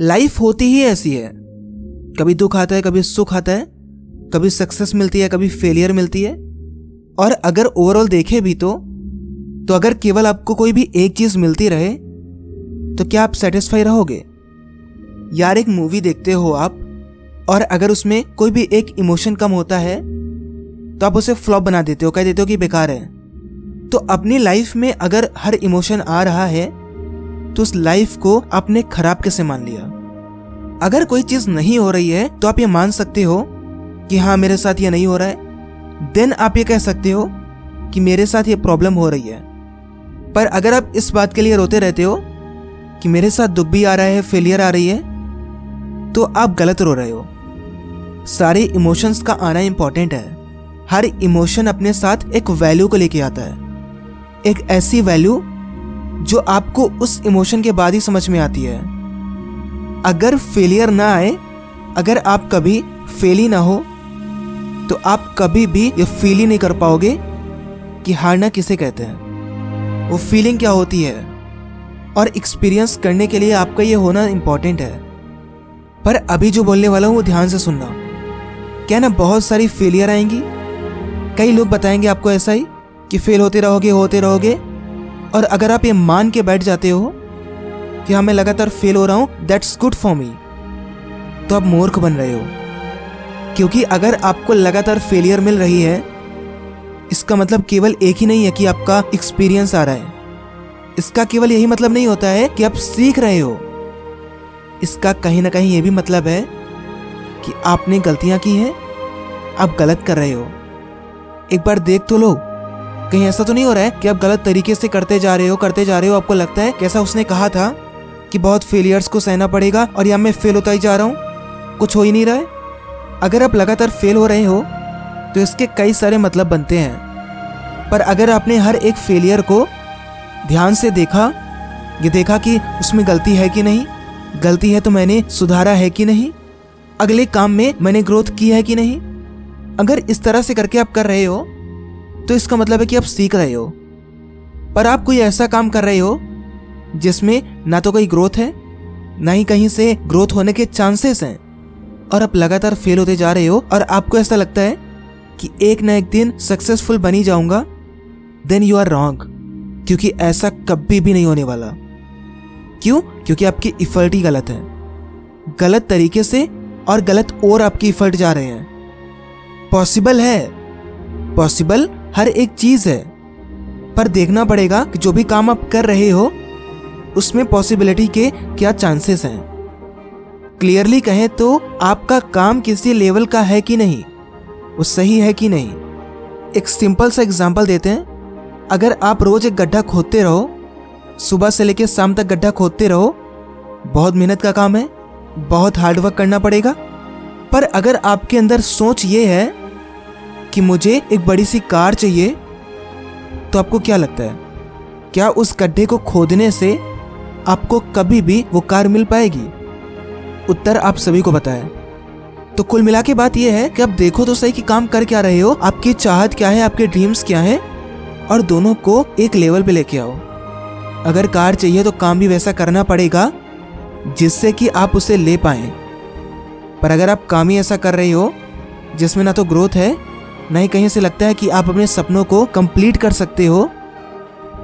Life होती ही ऐसी है। कभी दुख आता है, कभी सुख आता है, कभी सक्सेस मिलती है, कभी फेलियर मिलती है। और अगर ओवरऑल देखे भी तो तो अगर केवल आपको कोई भी एक चीज़ मिलती रहे तो क्या आप सेटिस्फाई रहोगे? यार, एक मूवी देखते हो आप, और अगर उसमें कोई भी एक इमोशन कम होता है तो आप उसे फ्लॉप बना देते हो, कह देते हो कि बेकार है। तो अपनी लाइफ में अगर हर इमोशन आ रहा है तो उस लाइफ को आपने खराब कैसे मान लिया? अगर कोई चीज़ नहीं हो रही है तो आप ये मान सकते हो कि हाँ मेरे साथ ये नहीं हो रहा है। देन आप ये कह सकते हो कि मेरे साथ ये प्रॉब्लम हो रही है। पर अगर आप इस बात के लिए रोते रहते हो कि मेरे साथ दुख भी आ रहा है फेलियर आ रही है तो आप गलत रो रहे हो। सारे इमोशंस का आना इंपॉर्टेंट है। हर इमोशन अपने साथ एक वैल्यू को लेके आता है। एक ऐसी वैल्यू जो आपको उस इमोशन के बाद ही समझ में आती है। अगर फेलियर ना आए, अगर आप कभी फेल ही ना हो तो आप कभी भी ये फील ही नहीं कर पाओगे कि हारना किसे कहते हैं। वो फीलिंग क्या होती है? और एक्सपीरियंस करने के लिए आपका ये होना इंपॉर्टेंट है। पर अभी जो बोलने वाला हूँ, वो ध्यान से सुनना। क्या ना बहुत सारी फेलियर आएँगी? कई लोग बताएँगे आपको ऐसा ही कि फेल होते रहोगे होते रहोगे और अगर आप ये मान के बैठ जाते हो कि हाँ मैं लगातार फेल हो रहा हूँ दैट्स गुड फॉर मी तो आप मूर्ख बन रहे हो। क्योंकि अगर आपको लगातार फेलियर मिल रही है, इसका मतलब केवल एक ही नहीं है कि आपका एक्सपीरियंस आ रहा है। इसका केवल यही मतलब नहीं होता है कि आप सीख रहे हो। इसका कहीं ना कहीं यह भी मतलब है कि आपने गलतियाँ की हैं, आप गलत कर रहे हो। एक बार देख तो लो। कहीं ऐसा तो नहीं हो रहा है कि आप गलत तरीके से करते जा रहे हो, करते जा रहे हो? आपको लगता है कैसा उसने कहा था कि बहुत फेलियर्स को सहना पड़ेगा और या मैं फेल होता ही जा रहा हूँ? कुछ हो ही नहीं रहा है। अगर आप लगातार फेल हो रहे हो तो इसके कई सारे मतलब बनते हैं। पर अगर आपने हर एक फेलियर को ध्यान से देखा, ये देखा कि उसमें गलती है कि नहीं, गलती है तो मैंने सुधारा है कि नहीं, अगले काम में मैंने ग्रोथ की है कि नहीं, अगर इस तरह से करके आप कर रहे हो तो इसका मतलब है कि आप सीख रहे हो। पर आप कोई ऐसा काम कर रहे हो, जिसमें ना तो कोई ग्रोथ है, ना ही कहीं से ग्रोथ होने के चांसेस हैं, और आप लगातार फेल होते जा रहे हो, और आपको ऐसा लगता है कि एक ना एक दिन सक्सेसफुल बनी जाऊँगा देन यू आर रॉन्ग क्योंकि ऐसा कभी भी नहीं होने वाला। क्यों? क्योंकि आपकी इफर्ट ही गलत है। गलत तरीके से और गलत और आपकी इफर्ट जा रहे हैं। पॉसिबल है। पॉसिबल हर एक चीज़ है। पर देखना पड़ेगा कि जो भी काम आप कर रहे हो, उसमें पॉसिबिलिटी के क्या चांसेस हैं। क्लियरली कहें तो आपका काम किसी लेवल का है कि नहीं? वो सही है कि नहीं? एक सिंपल सा एग्ज़ाम्पल देते हैं। अगर आप रोज एक गड्ढा खोदते रहो, सुबह से लेकर शाम तक गड्ढा खोदते रहो, बहुत मेहनत का काम है, बहुत हार्डवर्क करना पड़ेगा। पर अगर आपके अंदर सोच ये है कि मुझे एक बड़ी सी कार चाहिए? तो आपको क्या लगता है? क्या उस गड्ढे को खोदने से आपको कभी भी वो कार मिल पाएगी? उत्तर आप सभी को बताएँ। तो कुल मिला के बात यह है कि आप देखो तो सही कि काम कर क्या रहे हो, आपकी चाहत क्या है, आपके ड्रीम्स क्या है, और दोनों को एक लेवल पे लेके आओ। अगर कार चाहिए तो काम भी वैसा करना पड़ेगा, जिससे कि आप उसे ले पाए। पर अगर आप काम ही ऐसा कर रहे हो, जिसमें ना तो ग्रोथ है ना ही कहीं से लगता है कि आप अपने सपनों को कंप्लीट कर सकते हो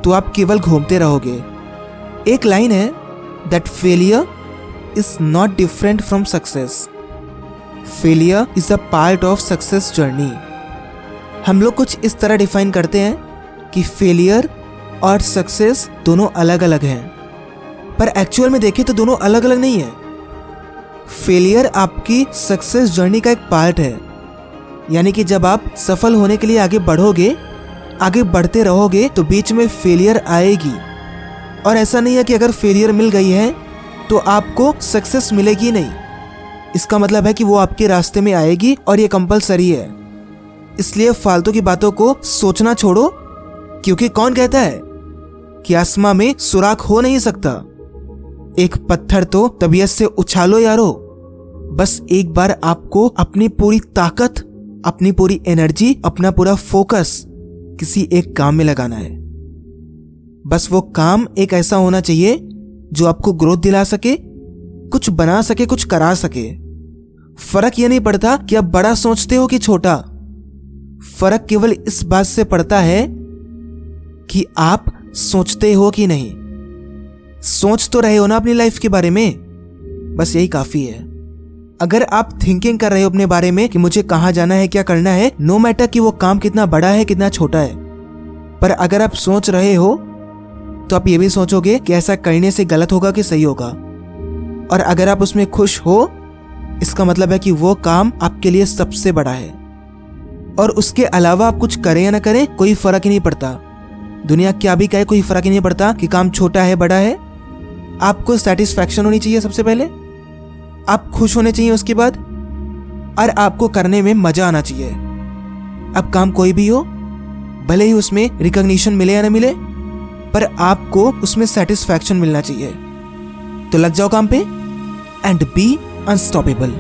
तो आप केवल घूमते रहोगे। एक लाइन है that failure is not different from success failure is a part of success journey हम लोग कुछ इस तरह डिफाइन करते हैं कि फेलियर और सक्सेस दोनों अलग अलग हैं। पर एक्चुअल में देखें तो दोनों अलग अलग नहीं है। फेलियर आपकी सक्सेस जर्नी का एक पार्ट है। यानी कि जब आप सफल होने के लिए आगे बढ़ोगे, आगे बढ़ते रहोगे तो बीच में फेलियर आएगी। और ऐसा नहीं है कि अगर फेलियर मिल गई है तो आपको सक्सेस मिलेगी नहीं। इसका मतलब है कि वो आपके रास्ते में आएगी और ये कंपलसरी है। इसलिए फालतू की बातों को सोचना छोड़ो, क्योंकि कौन कहता है कि आसमां में सुराख हो नहीं सकता। एक पत्थर तो तबीयत से उछालो यारो। बस एक बार आपको अपनी पूरी ताकत अपनी पूरी एनर्जी अपना पूरा फोकस किसी एक काम में लगाना है। बस वो काम एक ऐसा होना चाहिए जो आपको ग्रोथ दिला सके, कुछ बना सके, कुछ करा सके। फ़र्क यह नहीं पड़ता कि आप बड़ा सोचते हो कि छोटा। फ़र्क केवल इस बात से पड़ता है कि आप सोचते हो कि नहीं। सोच तो रहे हो ना अपनी लाइफ के बारे में? बस यही काफ़ी है। अगर आप थिंकिंग कर रहे हो अपने बारे में कि मुझे कहाँ जाना है, क्या करना है नो no मैटर कि वो काम कितना बड़ा है, कितना छोटा है। पर अगर आप सोच रहे हो तो आप ये भी सोचोगे कि ऐसा करने से गलत होगा कि सही होगा। और अगर आप उसमें खुश हो, इसका मतलब है कि वो काम आपके लिए सबसे बड़ा है। और उसके अलावा आप कुछ करें या ना करें, कोई फ़र्क ही नहीं पड़ता। दुनिया क्या भी कहे, कोई फ़र्क ही नहीं पड़ता कि काम छोटा है, बड़ा है। आपको सेटिस्फैक्शन होनी चाहिए सबसे पहले। आप खुश होने चाहिए उसके बाद? और आपको करने में मज़ा आना चाहिए। अब काम कोई भी हो, भले ही उसमें रिकग्निशन मिले या ना मिले, पर आपको उसमें सेटिस्फैक्शन मिलना चाहिए। तो लग जाओ काम पे एंड बी अनस्टॉपेबल